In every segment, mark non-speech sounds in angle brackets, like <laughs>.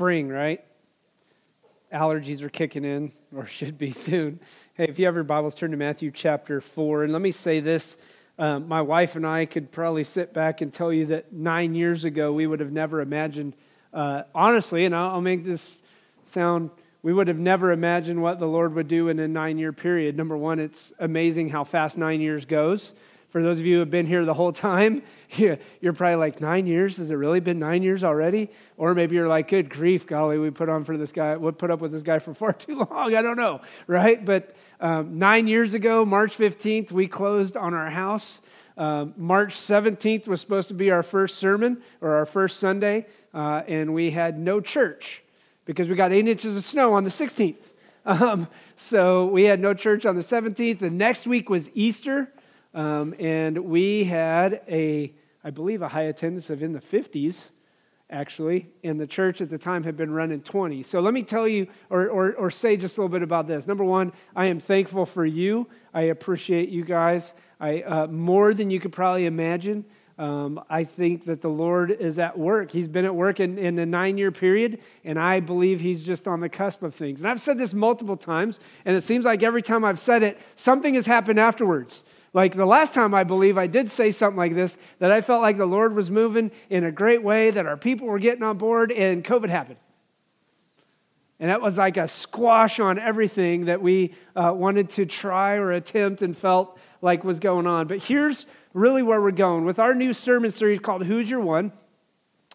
spring, right? Allergies are kicking in, or should be soon. Hey, if you have your Bibles, turn to Matthew chapter 4. And let me say this um, my wife and I could probably sit back and tell you that nine years ago we would have never imagined, uh, honestly, and I'll, I'll make this sound, we would have never imagined what the Lord would do in a nine year period. Number one, it's amazing how fast nine years goes. For those of you who have been here the whole time, <laughs> you're probably like, nine years? Has it really been nine years already? Or maybe you're like, good grief, golly, we put on for this guy, we put up with this guy for <laughs> far too long. I don't know, right? But um, nine years ago, March 15th, we closed on our house. Um, March 17th was supposed to be our first sermon or our first Sunday, uh, and we had no church because we got eight inches of snow on the 16th. <laughs> Um, so we had no church on the 17th. The next week was Easter. Um, and we had a, I believe, a high attendance of in the 50s, actually, and the church at the time had been running 20. So let me tell you, or, or, or say just a little bit about this. Number one, I am thankful for you. I appreciate you guys I, uh, more than you could probably imagine. Um, I think that the Lord is at work. He's been at work in, in a nine year period, and I believe He's just on the cusp of things. And I've said this multiple times, and it seems like every time I've said it, something has happened afterwards. Like the last time I believe I did say something like this, that I felt like the Lord was moving in a great way, that our people were getting on board, and COVID happened. And that was like a squash on everything that we uh, wanted to try or attempt and felt like was going on. But here's really where we're going with our new sermon series called Who's Your One.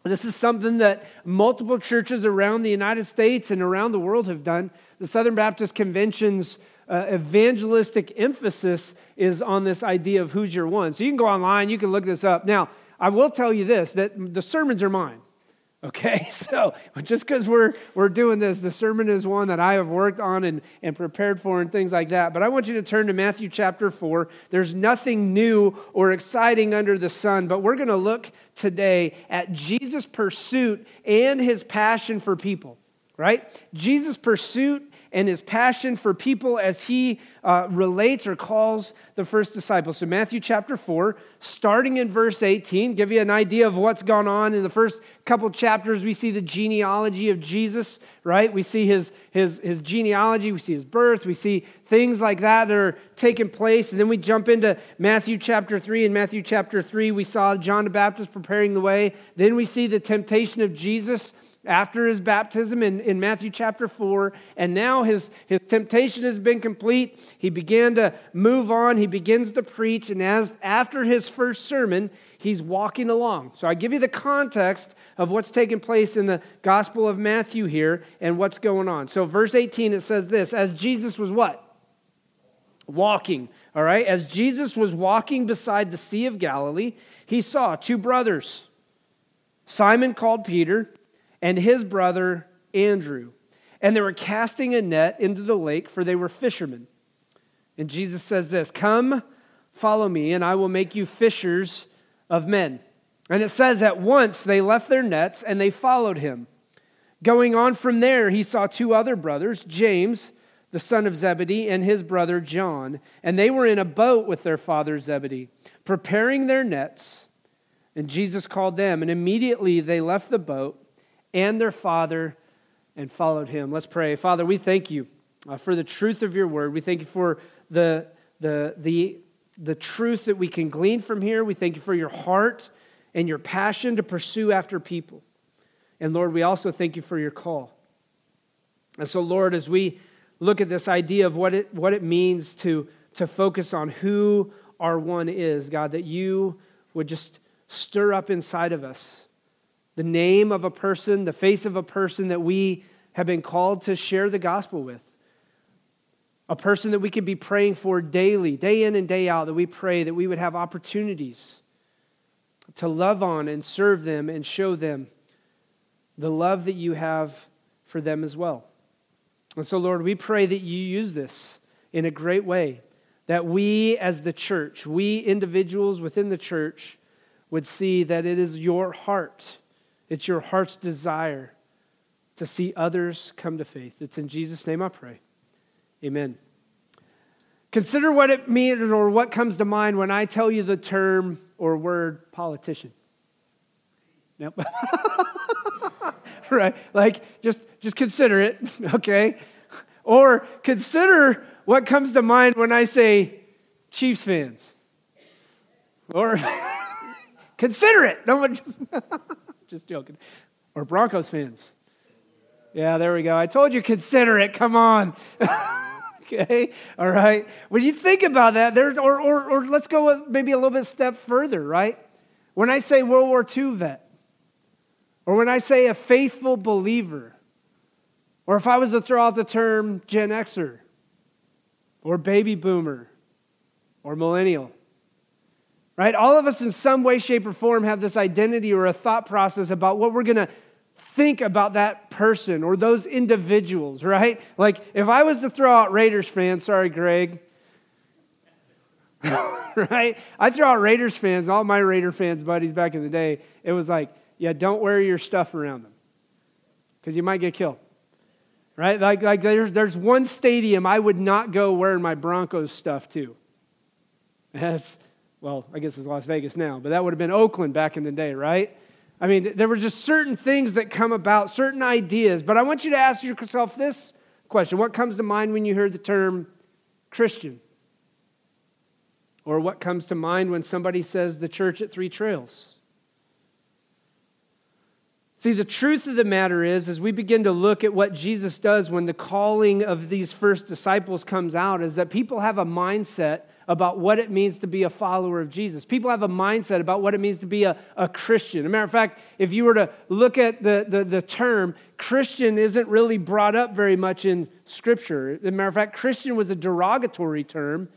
This is something that multiple churches around the United States and around the world have done. The Southern Baptist Convention's uh, evangelistic emphasis is on this idea of who's your one. So you can go online, you can look this up. Now, I will tell you this that the sermons are mine. <laughs> Okay, so just because we're, we're doing this, the sermon is one that I have worked on and, and prepared for and things like that. But I want you to turn to Matthew chapter 4. There's nothing new or exciting under the sun, but we're going to look today at Jesus' pursuit and his passion for people, right? Jesus' pursuit and his passion for people as he uh, relates or calls the first disciples. So, Matthew chapter 4, starting in verse 18, give you an idea of what's gone on. In the first couple chapters, we see the genealogy of Jesus, right? We see his, his, his genealogy, we see his birth, we see things like that that are taking place. And then we jump into Matthew chapter 3. In Matthew chapter 3, we saw John the Baptist preparing the way. Then we see the temptation of Jesus after his baptism in, in Matthew chapter 4, and now his, his temptation has been complete. He began to move on, he begins to preach, and as after his first sermon, he's walking along. So I give you the context of what's taking place in the Gospel of Matthew here and what's going on. So verse 18 it says this, as Jesus was what? Walking, all right? As Jesus was walking beside the Sea of Galilee, he saw two brothers. Simon called Peter and his brother Andrew. And they were casting a net into the lake, for they were fishermen. And Jesus says this Come, follow me, and I will make you fishers of men. And it says, At once they left their nets and they followed him. Going on from there, he saw two other brothers, James, the son of Zebedee, and his brother John. And they were in a boat with their father Zebedee, preparing their nets. And Jesus called them, and immediately they left the boat and their father and followed him. Let's pray. Father, we thank you uh, for the truth of your word. We thank you for the, the, the, the truth that we can glean from here. We thank you for your heart and your passion to pursue after people. And Lord, we also thank you for your call. And so, Lord, as we look at this idea of what it, what it means to, to focus on who our one is, God, that you would just stir up inside of us the name of a person, the face of a person that we have been called to share the gospel with. A person that we could be praying for daily, day in and day out, that we pray that we would have opportunities to love on and serve them and show them the love that you have for them as well. And so, Lord, we pray that you use this in a great way, that we as the church, we individuals within the church, would see that it is your heart it's your heart's desire to see others come to faith. It's in Jesus' name I pray. Amen. Consider what it means or what comes to mind when I tell you the term or word politician. Nope. <laughs> right? Like, just, just consider it, <laughs> okay? Or consider what comes to mind when I say Chiefs fans. Or <laughs> consider it. No one just, just joking. Or Broncos fans. Yeah, there we go. I told you consider it. Come on. <laughs> okay, all right. When you think about that, there's or or, or let's go maybe a little bit step further, right? When I say World War II vet, or when I say a faithful believer, or if I was to throw out the term Gen Xer, or baby boomer, or millennial, right? All of us in some way, shape, or form have this identity or a thought process about what we're going to think about that person or those individuals, right? Like if I was to throw out Raiders fans, sorry, Greg, <laughs> right? I throw out Raiders fans, all my Raider fans buddies back in the day, it was like, yeah, don't wear your stuff around them because you might get killed. Right? Like, like there's, there's one stadium I would not go wearing my Broncos stuff to. That's, well, I guess it's Las Vegas now, but that would have been Oakland back in the day, right? I mean, there were just certain things that come about, certain ideas. But I want you to ask yourself this question What comes to mind when you hear the term Christian? Or what comes to mind when somebody says the church at Three Trails? See, the truth of the matter is, as we begin to look at what Jesus does when the calling of these first disciples comes out, is that people have a mindset about what it means to be a follower of Jesus. People have a mindset about what it means to be a, a Christian. As a matter of fact, if you were to look at the, the, the term, Christian isn't really brought up very much in Scripture. As a matter of fact, Christian was a derogatory term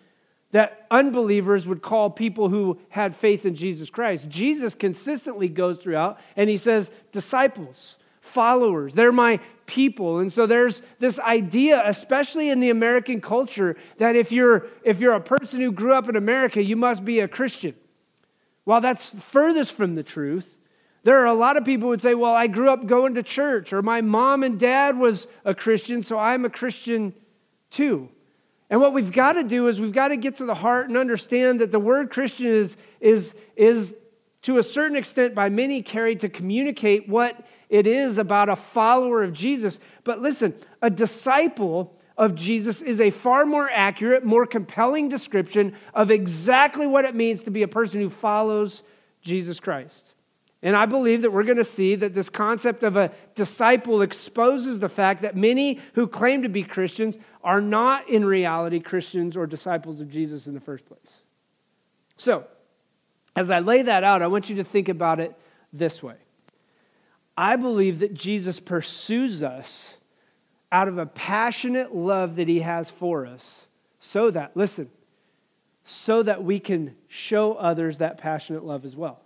that unbelievers would call people who had faith in Jesus Christ. Jesus consistently goes throughout and he says, disciples, followers, they're my people. And so there's this idea, especially in the American culture, that if you're, if you're a person who grew up in America, you must be a Christian. While that's furthest from the truth, there are a lot of people who would say, Well, I grew up going to church, or my mom and dad was a Christian, so I'm a Christian too. And what we've got to do is we've got to get to the heart and understand that the word Christian is, is, is to a certain extent by many carried to communicate what it is about a follower of Jesus. But listen, a disciple of Jesus is a far more accurate, more compelling description of exactly what it means to be a person who follows Jesus Christ. And I believe that we're going to see that this concept of a disciple exposes the fact that many who claim to be Christians are not in reality Christians or disciples of Jesus in the first place. So, as I lay that out, I want you to think about it this way I believe that Jesus pursues us out of a passionate love that he has for us so that, listen, so that we can show others that passionate love as well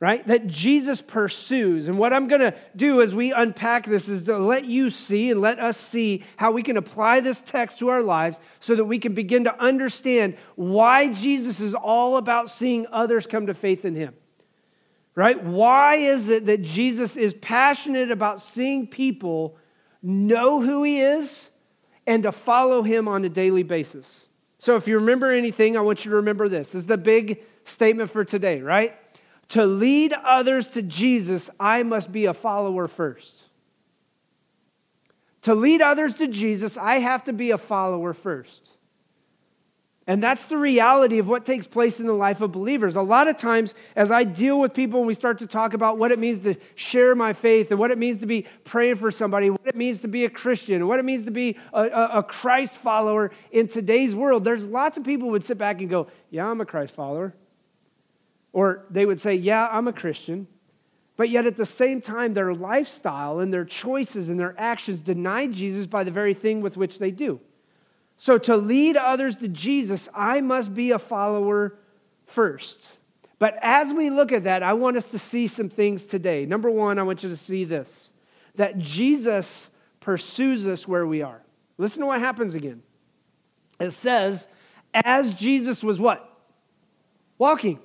right? That Jesus pursues. And what I'm going to do as we unpack this is to let you see and let us see how we can apply this text to our lives so that we can begin to understand why Jesus is all about seeing others come to faith in him. Right? Why is it that Jesus is passionate about seeing people know who he is and to follow him on a daily basis? So if you remember anything, I want you to remember this. this is the big statement for today, right? To lead others to Jesus, I must be a follower first. To lead others to Jesus, I have to be a follower first. And that's the reality of what takes place in the life of believers. A lot of times, as I deal with people and we start to talk about what it means to share my faith and what it means to be praying for somebody, what it means to be a Christian, what it means to be a, a, a Christ follower in today's world, there's lots of people would sit back and go, Yeah, I'm a Christ follower. Or they would say, Yeah, I'm a Christian. But yet at the same time, their lifestyle and their choices and their actions deny Jesus by the very thing with which they do. So to lead others to Jesus, I must be a follower first. But as we look at that, I want us to see some things today. Number one, I want you to see this that Jesus pursues us where we are. Listen to what happens again. It says, as Jesus was what? Walking.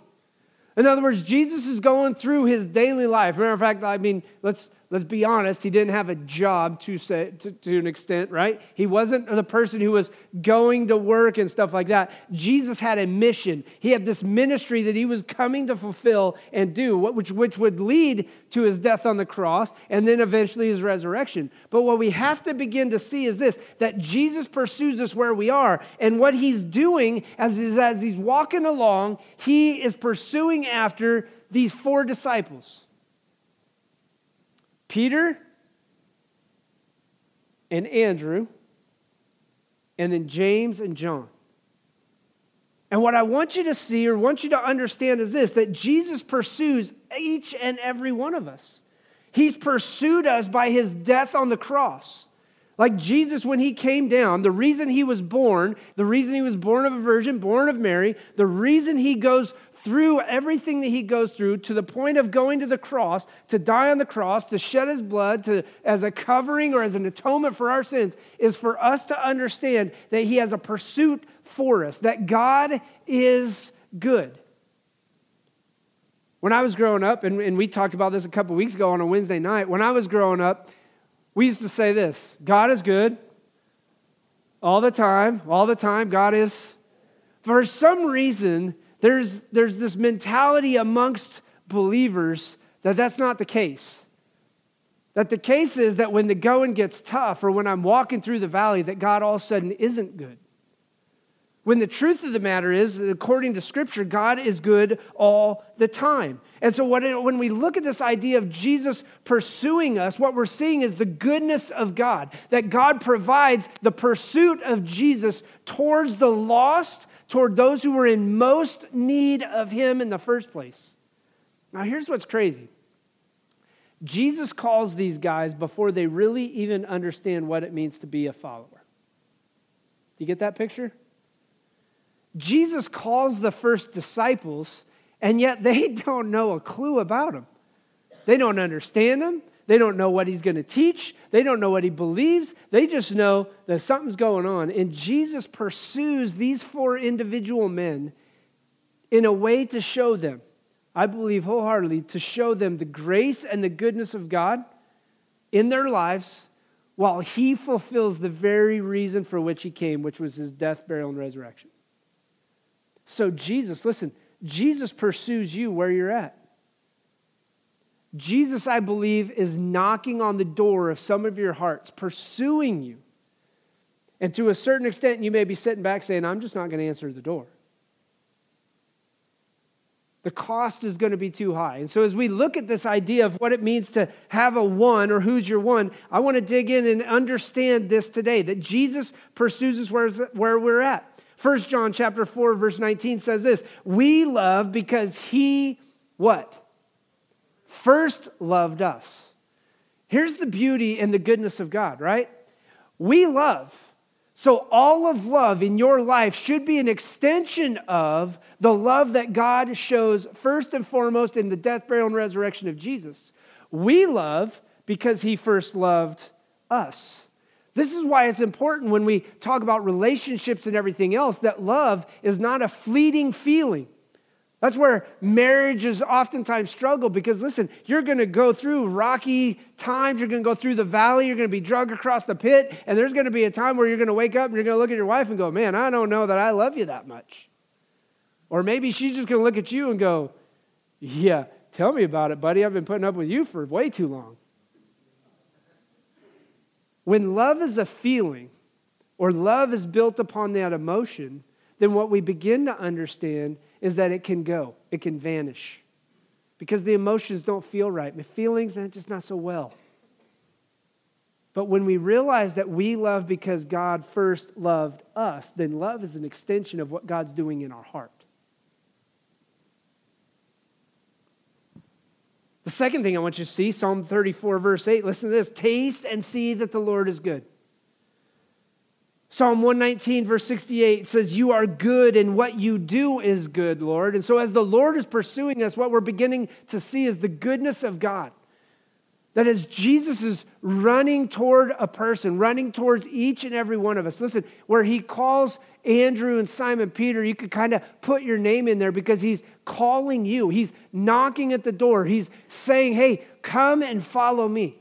In other words, Jesus is going through his daily life. Matter of fact, I mean, let's let's be honest, he didn't have a job to, say, to, to, an extent, right? He wasn't the person who was going to work and stuff like that. Jesus had a mission. He had this ministry that he was coming to fulfill and do, which, which would lead to his death on the cross and then eventually his resurrection. But what we have to begin to see is this that Jesus pursues us where we are. And what he's doing as, as he's walking along, he is pursuing after these four disciples. Peter and Andrew, and then James and John. And what I want you to see or want you to understand is this that Jesus pursues each and every one of us. He's pursued us by his death on the cross. Like Jesus, when he came down, the reason he was born, the reason he was born of a virgin, born of Mary, the reason he goes through everything that he goes through to the point of going to the cross, to die on the cross, to shed his blood to, as a covering or as an atonement for our sins, is for us to understand that he has a pursuit for us, that God is good. When I was growing up, and, and we talked about this a couple weeks ago on a Wednesday night, when I was growing up, we used to say this God is good all the time, all the time. God is. For some reason, there's, there's this mentality amongst believers that that's not the case. That the case is that when the going gets tough or when I'm walking through the valley, that God all of a sudden isn't good. When the truth of the matter is, according to Scripture, God is good all the time. And so, when we look at this idea of Jesus pursuing us, what we're seeing is the goodness of God, that God provides the pursuit of Jesus towards the lost, toward those who were in most need of Him in the first place. Now, here's what's crazy Jesus calls these guys before they really even understand what it means to be a follower. Do you get that picture? Jesus calls the first disciples, and yet they <laughs> don't know a clue about him. They don't understand him. They don't know what he's going to teach. They don't know what he believes. They just know that something's going on. And Jesus pursues these four individual men in a way to show them, I believe wholeheartedly, to show them the grace and the goodness of God in their lives while he fulfills the very reason for which he came, which was his death, burial, and resurrection. So, Jesus, listen, Jesus pursues you where you're at. Jesus, I believe, is knocking on the door of some of your hearts, pursuing you. And to a certain extent, you may be sitting back saying, I'm just not going to answer the door. The cost is going to be too high. And so, as we look at this idea of what it means to have a one or who's your one, I want to dig in and understand this today that Jesus pursues us where, we're at. 1 John chapter 4 verse 19 says this, "We love because he what? First loved us." Here's the beauty and the goodness of God, right? We love. So all of love in your life should be an extension of the love that God shows first and foremost in the death, burial and resurrection of Jesus. We love because he first loved us. This is why it's important when we talk about relationships and everything else that love is not a fleeting feeling. That's where marriages oftentimes struggle because, listen, you're going to go through rocky times. You're going to go through the valley. You're going to be dragged across the pit. And there's going to be a time where you're going to wake up and you're going to look at your wife and go, Man, I don't know that I love you that much. Or maybe she's just going to look at you and go, Yeah, tell me about it, buddy. I've been putting up with you for way too long. When love is a feeling or love is built upon that emotion, then what we begin to understand is that it can go, it can vanish. Because the emotions don't feel right. The feelings are just not so well. But when we realize that we love because God first loved us, then love is an extension of what God's doing in our heart. The second thing I want you to see, Psalm 34, verse 8, listen to this taste and see that the Lord is good. Psalm 119, verse 68 says, You are good, and what you do is good, Lord. And so, as the Lord is pursuing us, what we're beginning to see is the goodness of God. That as Jesus is running toward a person, running towards each and every one of us, listen, where he calls Andrew and Simon Peter, you could kind of put your name in there because he's calling you. He's knocking at the door. He's saying, Hey, come and follow me.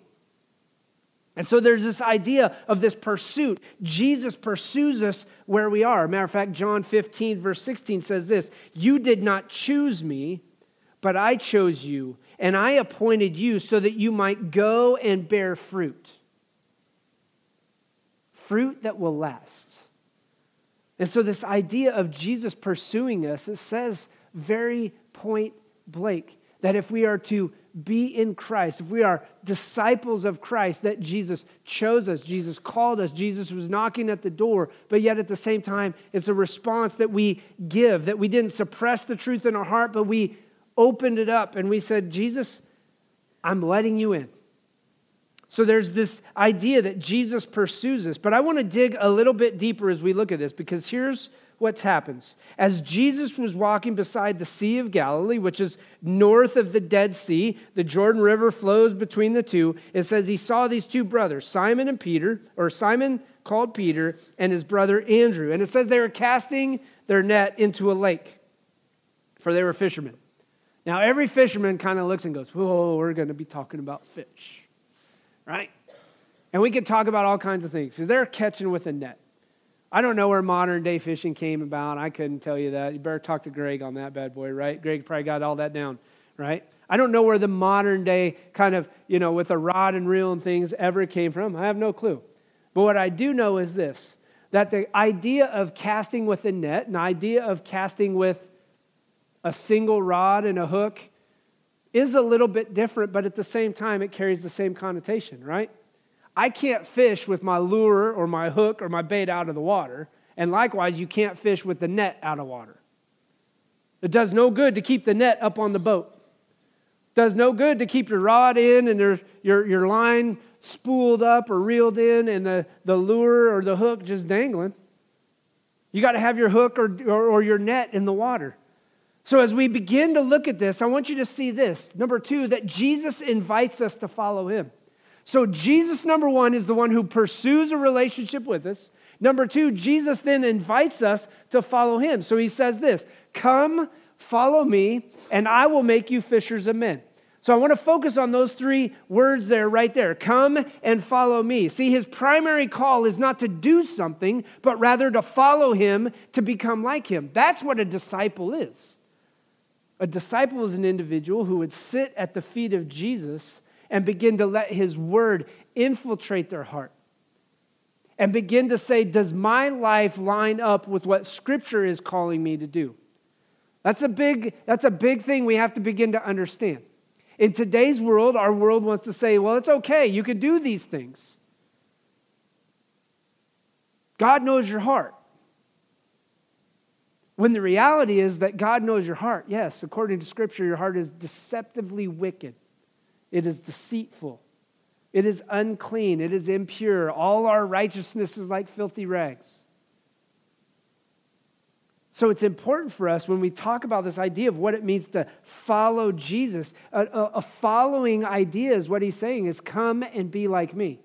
And so there's this idea of this pursuit. Jesus pursues us where we are. Matter of fact, John 15, verse 16 says this You did not choose me, but I chose you, and I appointed you so that you might go and bear fruit. Fruit that will last. And so, this idea of Jesus pursuing us, it says very point blank that if we are to be in Christ, if we are disciples of Christ, that Jesus chose us, Jesus called us, Jesus was knocking at the door, but yet at the same time, it's a response that we give, that we didn't suppress the truth in our heart, but we opened it up and we said, Jesus, I'm letting you in. So there's this idea that Jesus pursues us. But I want to dig a little bit deeper as we look at this because here's what happens. As Jesus was walking beside the Sea of Galilee, which is north of the Dead Sea, the Jordan River flows between the two. It says he saw these two brothers, Simon and Peter, or Simon called Peter, and his brother Andrew. And it says they were casting their net into a lake, for they were fishermen. Now, every fisherman kind of looks and goes, Whoa, we're going to be talking about fish, right? And we could talk about all kinds of things. They're catching with a net. I don't know where modern day fishing came about. I couldn't tell you that. You better talk to Greg on that bad boy, right? Greg probably got all that down, right? I don't know where the modern day kind of, you know, with a rod and reel and things ever came from. I have no clue. But what I do know is this that the idea of casting with a net, an idea of casting with a single rod and a hook, is a little bit different, but at the same time, it carries the same connotation, right? I can't fish with my lure or my hook or my bait out of the water. And likewise, you can't fish with the net out of water. It does no good to keep the net up on the boat. It does no good to keep your rod in and your, your, your line spooled up or reeled in and the, the lure or the hook just dangling. You got to have your hook or, or, or your net in the water. So, as we begin to look at this, I want you to see this. Number two, that Jesus invites us to follow him. So, Jesus, number one, is the one who pursues a relationship with us. Number two, Jesus then invites us to follow him. So he says this Come, follow me, and I will make you fishers of men. So I want to focus on those three words there, right there. Come and follow me. See, his primary call is not to do something, but rather to follow him to become like him. That's what a disciple is. A disciple is an individual who would sit at the feet of Jesus and begin to let His word infiltrate their heart and begin to say, Does my life line up with what Scripture is calling me to do? That's a big, that's a big thing we have to begin to understand. In today's world, our world wants to say, Well, it's okay, you can do these things. God knows your heart. When the reality is that God knows your heart. Yes, according to Scripture, your heart is deceptively wicked. It is deceitful. It is unclean. It is impure. All our righteousness is like filthy rags. So it's important for us when we talk about this idea of what it means to follow Jesus. A, a, a, following idea is what he's saying is come and be like me.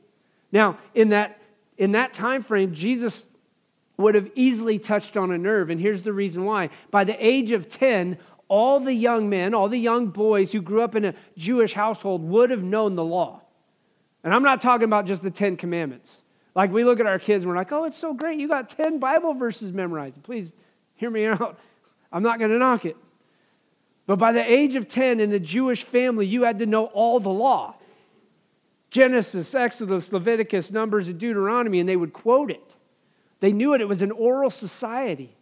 Now, in that in that time frame, Jesus would have easily touched on a nerve, and here's the reason why. By the age of 10, all the young men, all the young boys who grew up in a Jewish household would have known the law. And I'm not talking about just the Ten Commandments. Like we look at our kids and we're like, oh, it's so great. You got 10 Bible verses memorized. Please hear me out. <laughs> I'm not going to knock it. But by the age of 10 in the Jewish family, you had to know all the law Genesis, Exodus, Leviticus, Numbers, and Deuteronomy, and they would quote it. They knew it, it was an oral society.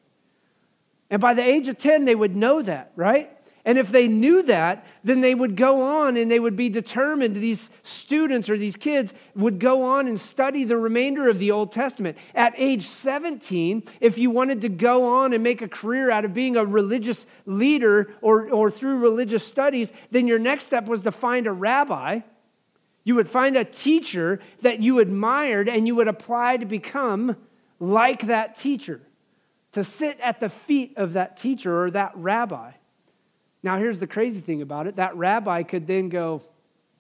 And by the age of 10, they would know that, right? And if they knew that, then they would go on and they would be determined, these students or these kids would go on and study the remainder of the Old Testament. At age 17, if you wanted to go on and make a career out of being a religious leader or, or through religious studies, then your next step was to find a rabbi. You would find a teacher that you admired and you would apply to become like that teacher to sit at the feet of that teacher or that rabbi. Now, here's the crazy thing about it that rabbi could then go,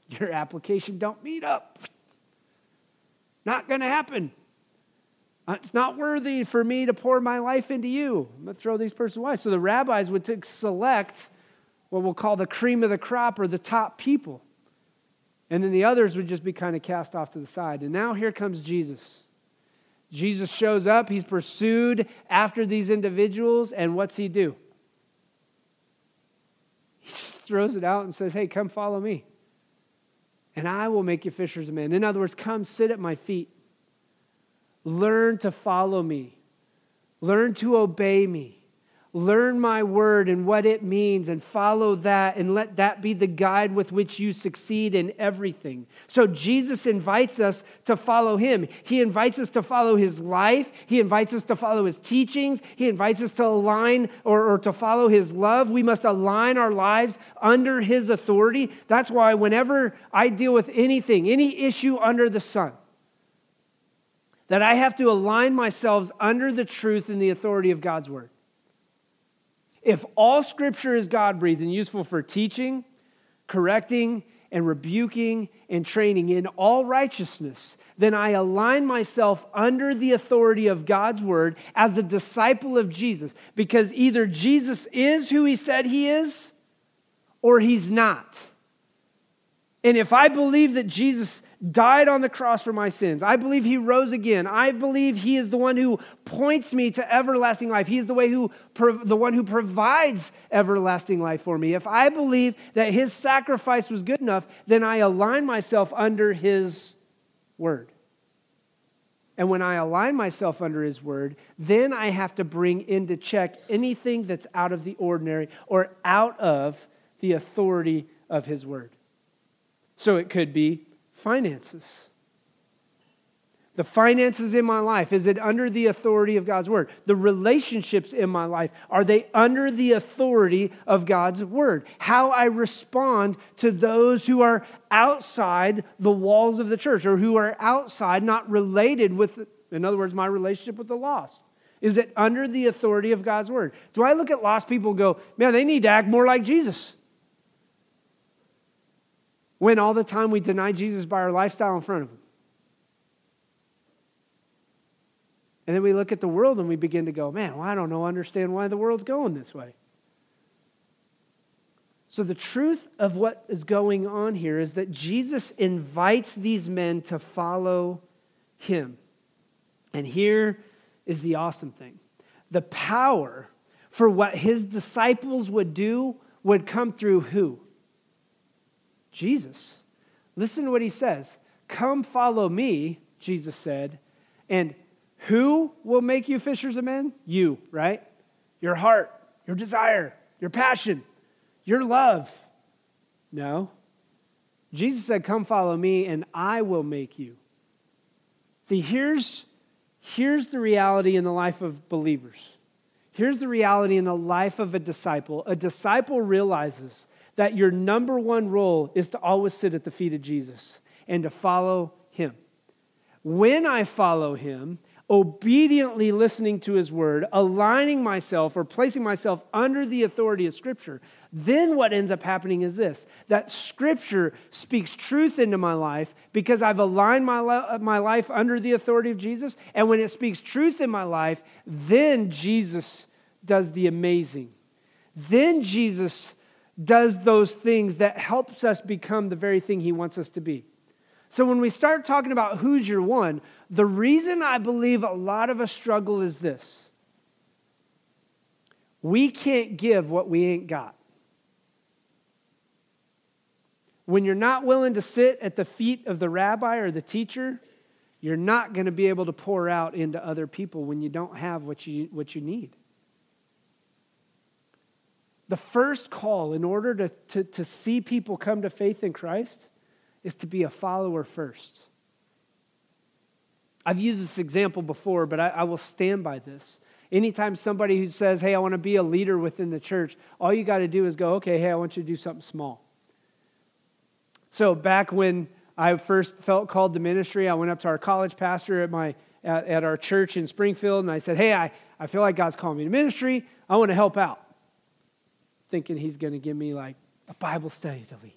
Your application don't meet up. Not going to happen. Uh, it's not worthy for me to pour my life into you. I'm going to throw these persons away. So the rabbis would select what we'll call the cream of the crop or the top people. And then the others would just be kind of cast off to the side. And now here comes Jesus. Jesus shows up, he's pursued after these individuals, and what's he do? He just throws it out and says, Hey, come follow me. And I will make you fishers of men. In other words, come sit at my feet. Learn to follow me. Learn to obey me. Learn my word and what it means and follow that and let that be the guide with which you succeed in everything. So Jesus invites us to follow him. He invites us to follow his life. He invites us to follow his teachings. He invites us to align or, or to follow his love. We must align our lives under his authority. That's why whenever I deal with anything, any issue under the sun, that I have to align myself under the truth and the authority of God's word. If all scripture is God breathed and useful for teaching, correcting, and rebuking and training in all righteousness, then I align myself under the authority of God's word as a disciple of Jesus. Because either Jesus is who he said he is or he's not. And if I believe that Jesus died on the cross for my sins. I believe he rose again. I believe he is the one who points me to everlasting life. He is the way who the one who provides everlasting life for me. If I believe that his sacrifice was good enough, then I align myself under his word. And when I align myself under his word, then I have to bring into check anything that's out of the ordinary or out of the authority of his word. So it could be finances. The finances in my life, is it under the authority of God's word? The relationships in my life, are they under the authority of God's word? How I respond to those who are outside the walls of the church or who are outside, not related with, in other words, my relationship with the lost. Is it under the authority of God's word? Do I look at lost people and go, man, they need to act more like Jesus? When all the time we deny Jesus by our lifestyle in front of him. And then we look at the world and we begin to go, man, well, I don't know, understand why the world's going this way. So, the truth of what is going on here is that Jesus invites these men to follow him. And here is the awesome thing the power for what his disciples would do would come through who? Jesus. Listen to what he says. Come follow me, Jesus said. And who will make you fishers of men? You, right? Your heart, your desire, your passion, your love. No. Jesus said, Come follow me, and I will make you. See, here's, here's the reality in the life of believers. Here's the reality in the life of a disciple. A disciple realizes that your number one role is to always sit at the feet of Jesus and to follow him. When I follow him, obediently listening to his word, aligning myself or placing myself under the authority of Scripture, then what ends up happening is this that Scripture speaks truth into my life because I've aligned my, my life under the authority of Jesus. And when it speaks truth in my life, then Jesus does the amazing. Then Jesus does those things that helps us become the very thing he wants us to be. So when we start talking about who's your one, the reason I believe a lot of us struggle is this. We can't give what we ain't got. When you're not willing to sit at the feet of the rabbi or the teacher, you're not going to be able to pour out into other people when you don't have what you, what you need. The first call in order to, to, to see people come to faith in Christ is to be a follower first. I've used this example before, but I, I, will stand by this. Anytime somebody who says, Hey, I want to be a leader within the church, all you got to do is go, Okay, hey, I want you to do something small. So, back when I first felt called to ministry, I went up to our college pastor at, my, at, at our church in Springfield and I said, Hey, I, I feel like God's calling me to ministry. I want to help out thinking he's going to give me like a Bible study to lead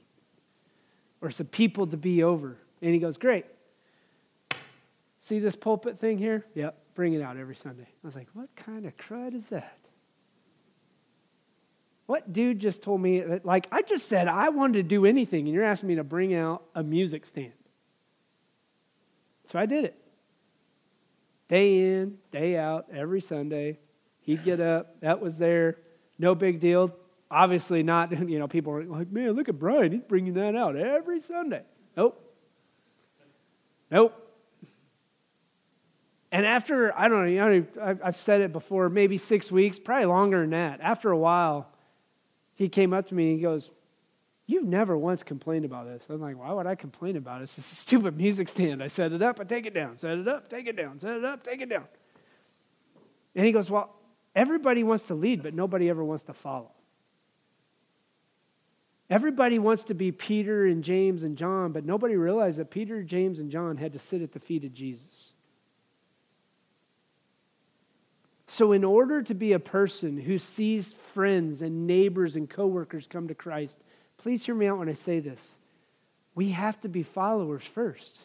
or some people to be over. And he goes, Great. See this pulpit thing here? Yep, bring it out every Sunday. I was like, What kind of crud is that? What dude just told me that, like, I just said I wanted to do anything, and you're asking me to bring out a music stand? So I did it. Day in, day out, every Sunday. He'd get up, that was there, no big deal. Obviously, not, <laughs> you know, people are like, man, look at Brian, he's bringing that out every Sunday. Nope. Nope. And after, I don't know, I've said it before, maybe six weeks, probably longer than that. After a while, he came up to me and he goes, You've never once complained about this. I'm like, Why would I complain about it? It's a stupid music stand. I set it up, I take it down, set it up, take it down, set it up, take it down. And he goes, Well, everybody wants to lead, but nobody ever wants to follow. Everybody wants to be Peter and James and John, but nobody realized that Peter, James, and John had to sit at the feet of Jesus. So, in order to be a person who sees friends and neighbors and coworkers come to Christ, please hear me out when I say this. We have to be followers first.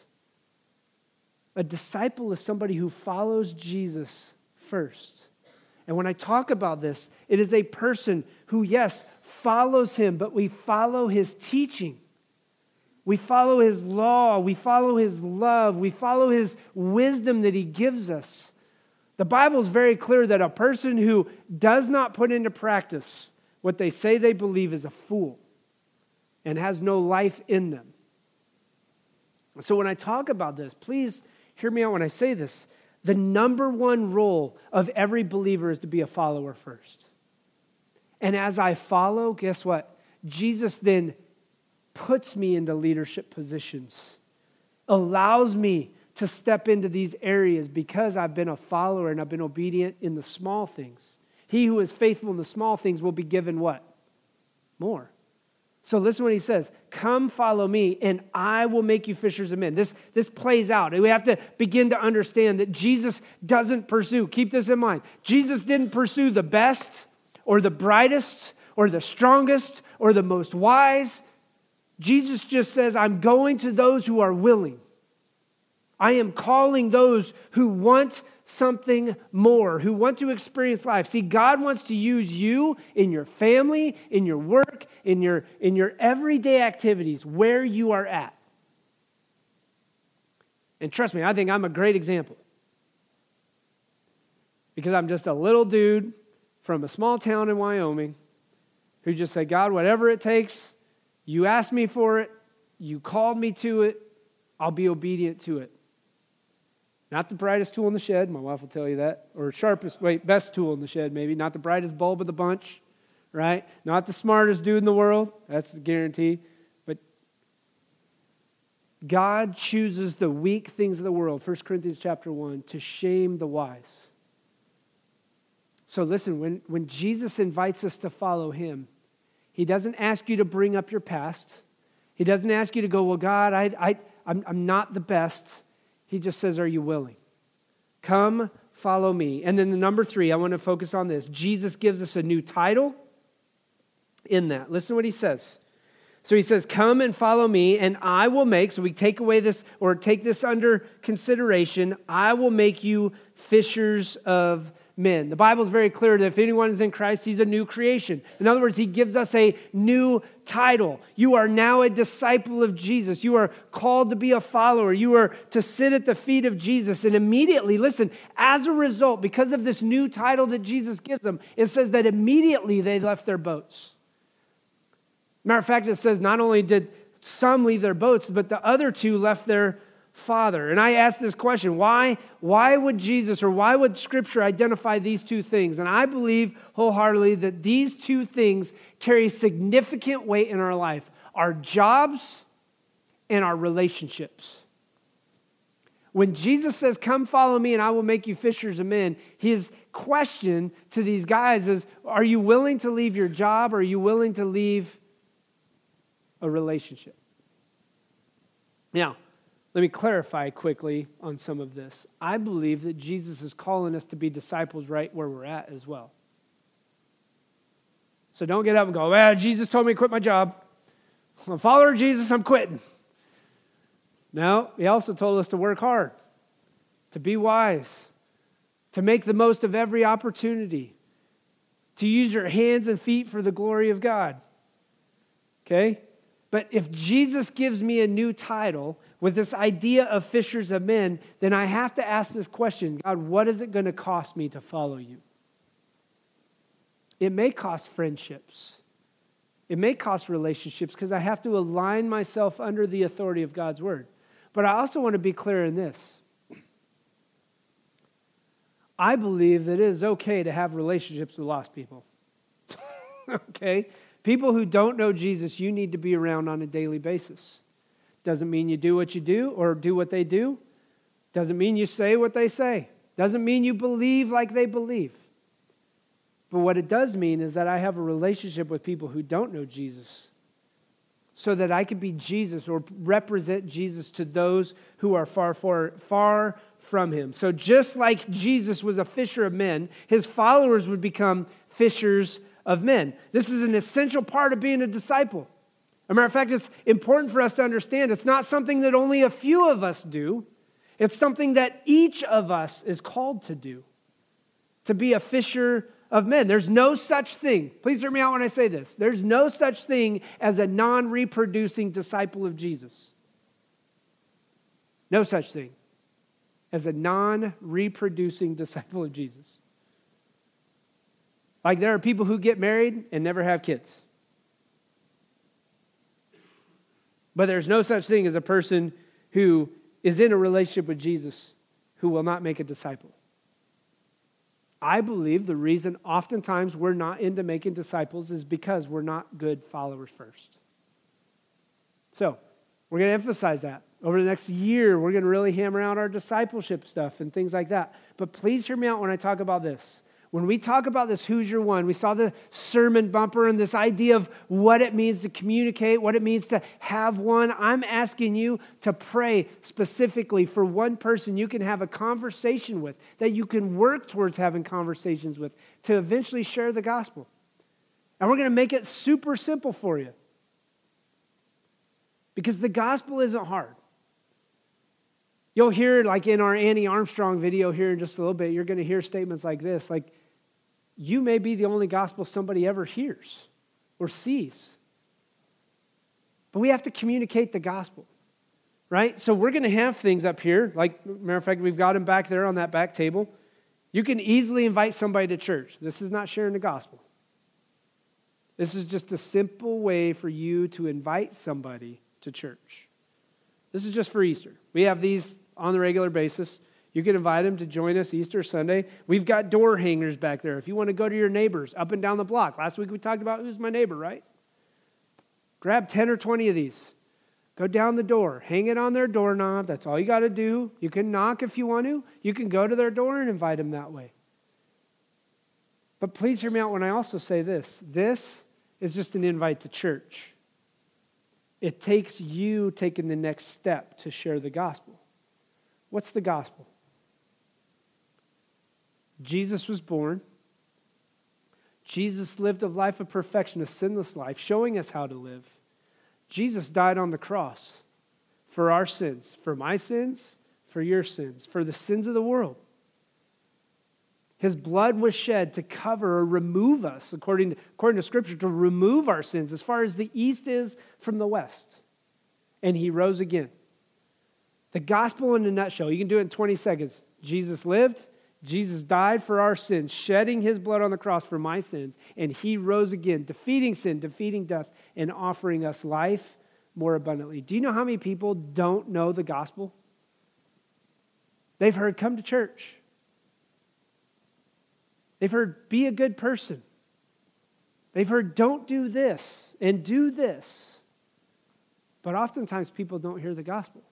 A disciple is somebody who follows Jesus first. And when I talk about this, it is a person who, yes, follows him, but we follow his teaching. We follow his law. We follow his love. We follow his wisdom that he gives us. The Bible is very clear that a person who does not put into practice what they say they believe is a fool and has no life in them. So, when I talk about this, please hear me out when I say this. The number one role of every believer is to be a follower first. And as I follow, guess what? Jesus then puts me into leadership positions, allows me to step into these areas because I've been a follower and I've been obedient in the small things. He who is faithful in the small things will be given what? More. So listen what he says. Come follow me, and I will make you fishers of men. This, this plays out. We have to begin to understand that Jesus doesn't pursue, keep this in mind. Jesus didn't pursue the best or the brightest or the strongest or the most wise. Jesus just says, I'm going to those who are willing. I am calling those who want something more, who want to experience life. See, God wants to use you in your family, in your work, in your, in your everyday activities, where you are at. And trust me, I think I'm a great example. Because I'm just a little dude from a small town in Wyoming who just said, God, whatever it takes, you asked me for it, you called me to it, I'll be obedient to it. Not the brightest tool in the shed, my wife will tell you that. Or sharpest, wait, best tool in the shed, maybe. Not the brightest bulb of the bunch, right? Not the smartest dude in the world. That's the guarantee. But God chooses the weak things of the world, 1 Corinthians chapter 1, to shame the wise. So listen, when, when Jesus invites us to follow him, he doesn't ask you to bring up your past. He doesn't ask you to go, well, God, I, I, I'm, I'm not the best. He just says, Are you willing? Come, follow me. And then the number three, I want to focus on this. Jesus gives us a new title in that. Listen to what he says. So he says, Come and follow me, and I will make, so we take away this or take this under consideration, I will make you fishers of men. The Bible is very clear that if anyone is in Christ, he's a new creation. In other words, he gives us a new title. You are now a disciple of Jesus. You are called to be a follower. You are to sit at the feet of Jesus. And immediately, listen, as a result, because of this new title that Jesus gives them, it says that immediately they left their boats. Matter of fact, it says not only did some leave their boats, but the other two left their Father. And I ask this question why, why would Jesus or why would Scripture identify these two things? And I believe wholeheartedly that these two things carry significant weight in our life our jobs and our relationships. When Jesus says, Come follow me and I will make you fishers of men, his question to these guys is Are you willing to leave your job or are you willing to leave a relationship? Now, let me clarify quickly on some of this. I believe that Jesus is calling us to be disciples right where we're at as well. So don't get up and go, well, Jesus told me to quit my job. I'm a follower of Jesus, I'm quitting. No, he also told us to work hard, to be wise, to make the most of every opportunity, to use your hands and feet for the glory of God. Okay? But if Jesus gives me a new title with this idea of fishers of men, then I have to ask this question God, what is it going to cost me to follow you? It may cost friendships. It may cost relationships because I have to align myself under the authority of God's word. But I also want to be clear in this. I believe that it is okay to have relationships with lost people. <laughs> okay? People who don't know Jesus, you need to be around on a daily basis. Doesn't mean you do what you do or do what they do. Doesn't mean you say what they say. Doesn't mean you believe like they believe. But what it does mean is that I have a relationship with people who don't know Jesus so that I can be Jesus or represent Jesus to those who are far, far, far from him. So just like Jesus was a fisher of men, his followers would become fishers of men. This is an essential part of being a disciple. A matter of fact, it's important for us to understand it's not something that only a few of us do, it's something that each of us is called to do to be a fisher of men. There's no such thing. Please hear me out when I say this. There's no such thing as a non reproducing disciple of Jesus. No such thing as a non reproducing disciple of Jesus. Like there are people who get married and never have kids. But there's no such thing as a person who is in a relationship with Jesus who will not make a disciple. I believe the reason oftentimes we're not into making disciples is because we're not good followers first. So, we're going to emphasize that. Over the next year, we're going to really hammer out our discipleship stuff and things like that. But please hear me out when I talk about this. When we talk about this, who's your one? We saw the sermon bumper and this idea of what it means to communicate, what it means to have one. I'm asking you to pray specifically for one person you can have a conversation with, that you can work towards having conversations with to eventually share the gospel. And we're going to make it super simple for you because the gospel isn't hard. You'll hear, like in our Annie Armstrong video here in just a little bit, you're going to hear statements like this like, you may be the only gospel somebody ever hears or sees. But we have to communicate the gospel, right? So we're going to have things up here. Like, matter of fact, we've got them back there on that back table. You can easily invite somebody to church. This is not sharing the gospel. This is just a simple way for you to invite somebody to church. This is just for Easter. We have these on the regular basis. You can invite them to join us Easter Sunday. We've got door hangers back there. If you want to go to your neighbors up and down the block, last week we talked about who's my neighbor, right? Grab 10 or 20 of these. Go down the door, hang it on their doorknob. That's all you got to do. You can knock if you want to. You can go to their door and invite them that way. But please hear me out when I also say this this is just an invite to church. It takes you taking the next step to share the gospel. What's the gospel? Jesus was born. Jesus lived a life of perfection, a sinless life, showing us how to live. Jesus died on the cross for our sins, for my sins, for your sins, for the sins of the world. His blood was shed to cover or remove us, according to, according to Scripture, to remove our sins as far as the east is from the west. And he rose again. The gospel in a nutshell, you can do it in 20 seconds. Jesus lived, Jesus died for our sins, shedding his blood on the cross for my sins, and he rose again, defeating sin, defeating death, and offering us life more abundantly. Do you know how many people don't know the gospel? They've heard, come to church. They've heard, be a good person. They've heard, don't do this and do this. But oftentimes people don't hear the gospel.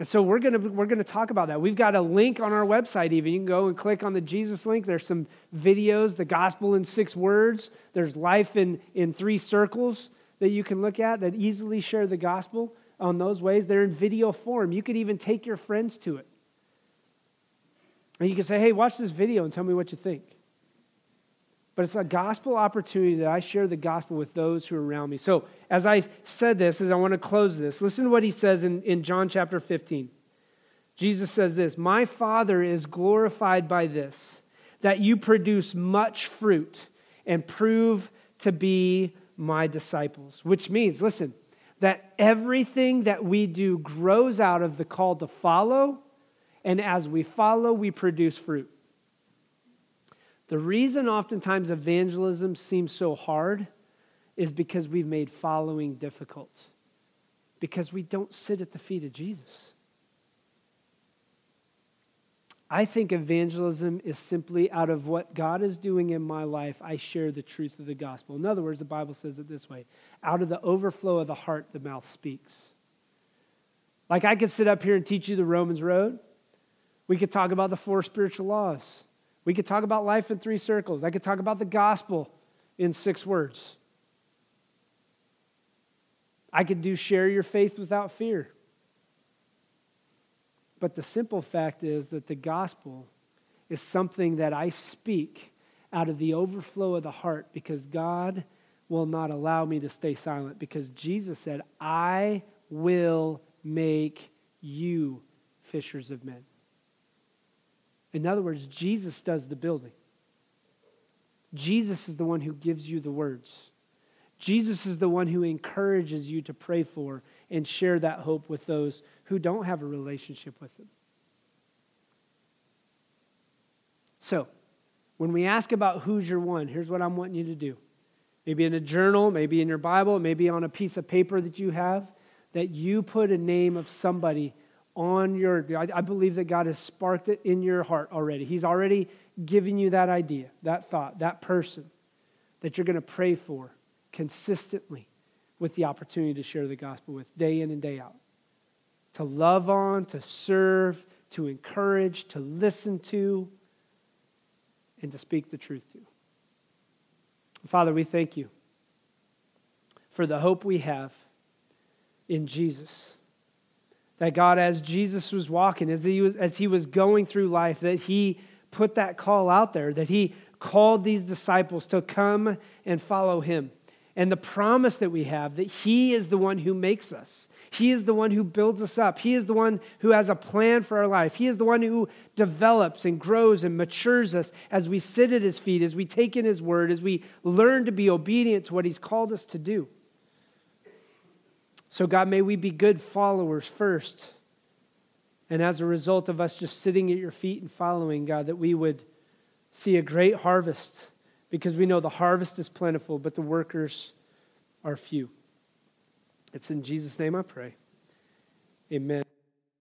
And so we're going to we're going to talk about that. We've got a link on our website even. You can go and click on the Jesus link. There's some videos, the gospel in 6 words. There's life in in 3 circles that you can look at that easily share the gospel on those ways. They're in video form. You could even take your friends to it. And you can say, "Hey, watch this video and tell me what you think." But it's a gospel opportunity that I share the gospel with those who are around me. So, as I said this, as I want to close this, listen to what he says in, in John chapter 15. Jesus says this My Father is glorified by this, that you produce much fruit and prove to be my disciples. Which means, listen, that everything that we do grows out of the call to follow, and as we follow, we produce fruit. The reason oftentimes evangelism seems so hard is because we've made following difficult, because we don't sit at the feet of Jesus. I think evangelism is simply out of what God is doing in my life, I share the truth of the gospel. In other words, the Bible says it this way out of the overflow of the heart, the mouth speaks. Like I could sit up here and teach you the Romans Road. We could talk about the four spiritual laws. We could talk about life in three circles. I could talk about the gospel in six words. I could do share your faith without fear. But the simple fact is that the gospel is something that I speak out of the overflow of the heart because God will not allow me to stay silent because Jesus said, I will make you fishers of men. In other words, Jesus does the building. Jesus is the one who gives you the words. Jesus is the one who encourages you to pray for and share that hope with those who don't have a relationship with Him. So, when we ask about who's your one, here's what I'm wanting you to do. Maybe in a journal, maybe in your Bible, maybe on a piece of paper that you have, that you put a name of somebody on your. I, I believe that God has sparked it in your heart already. He's already given you that idea, that thought, that person that you're going to pray for consistently with the opportunity to share the gospel with day in and day out. To love on, to serve, to encourage, to listen to, and to speak the truth to. Father, we thank you for the hope we have in Jesus. That God, as Jesus was walking, as he was, as he was going through life, that he put that call out there, that he called these disciples to come and follow him and the promise that we have that He is the one who makes us. He is the one who builds us up. He is the one who has a plan for our life. He is the one who develops and grows and matures us as we sit at His feet, as we take in His word, as we learn to be obedient to what He's called us to do. So, God, may we be good followers first. And as a result of us just sitting at your feet and following, God, that we would see a great harvest because we know the harvest is plentiful, but the workers are few. It's in Jesus' name I pray. Amen.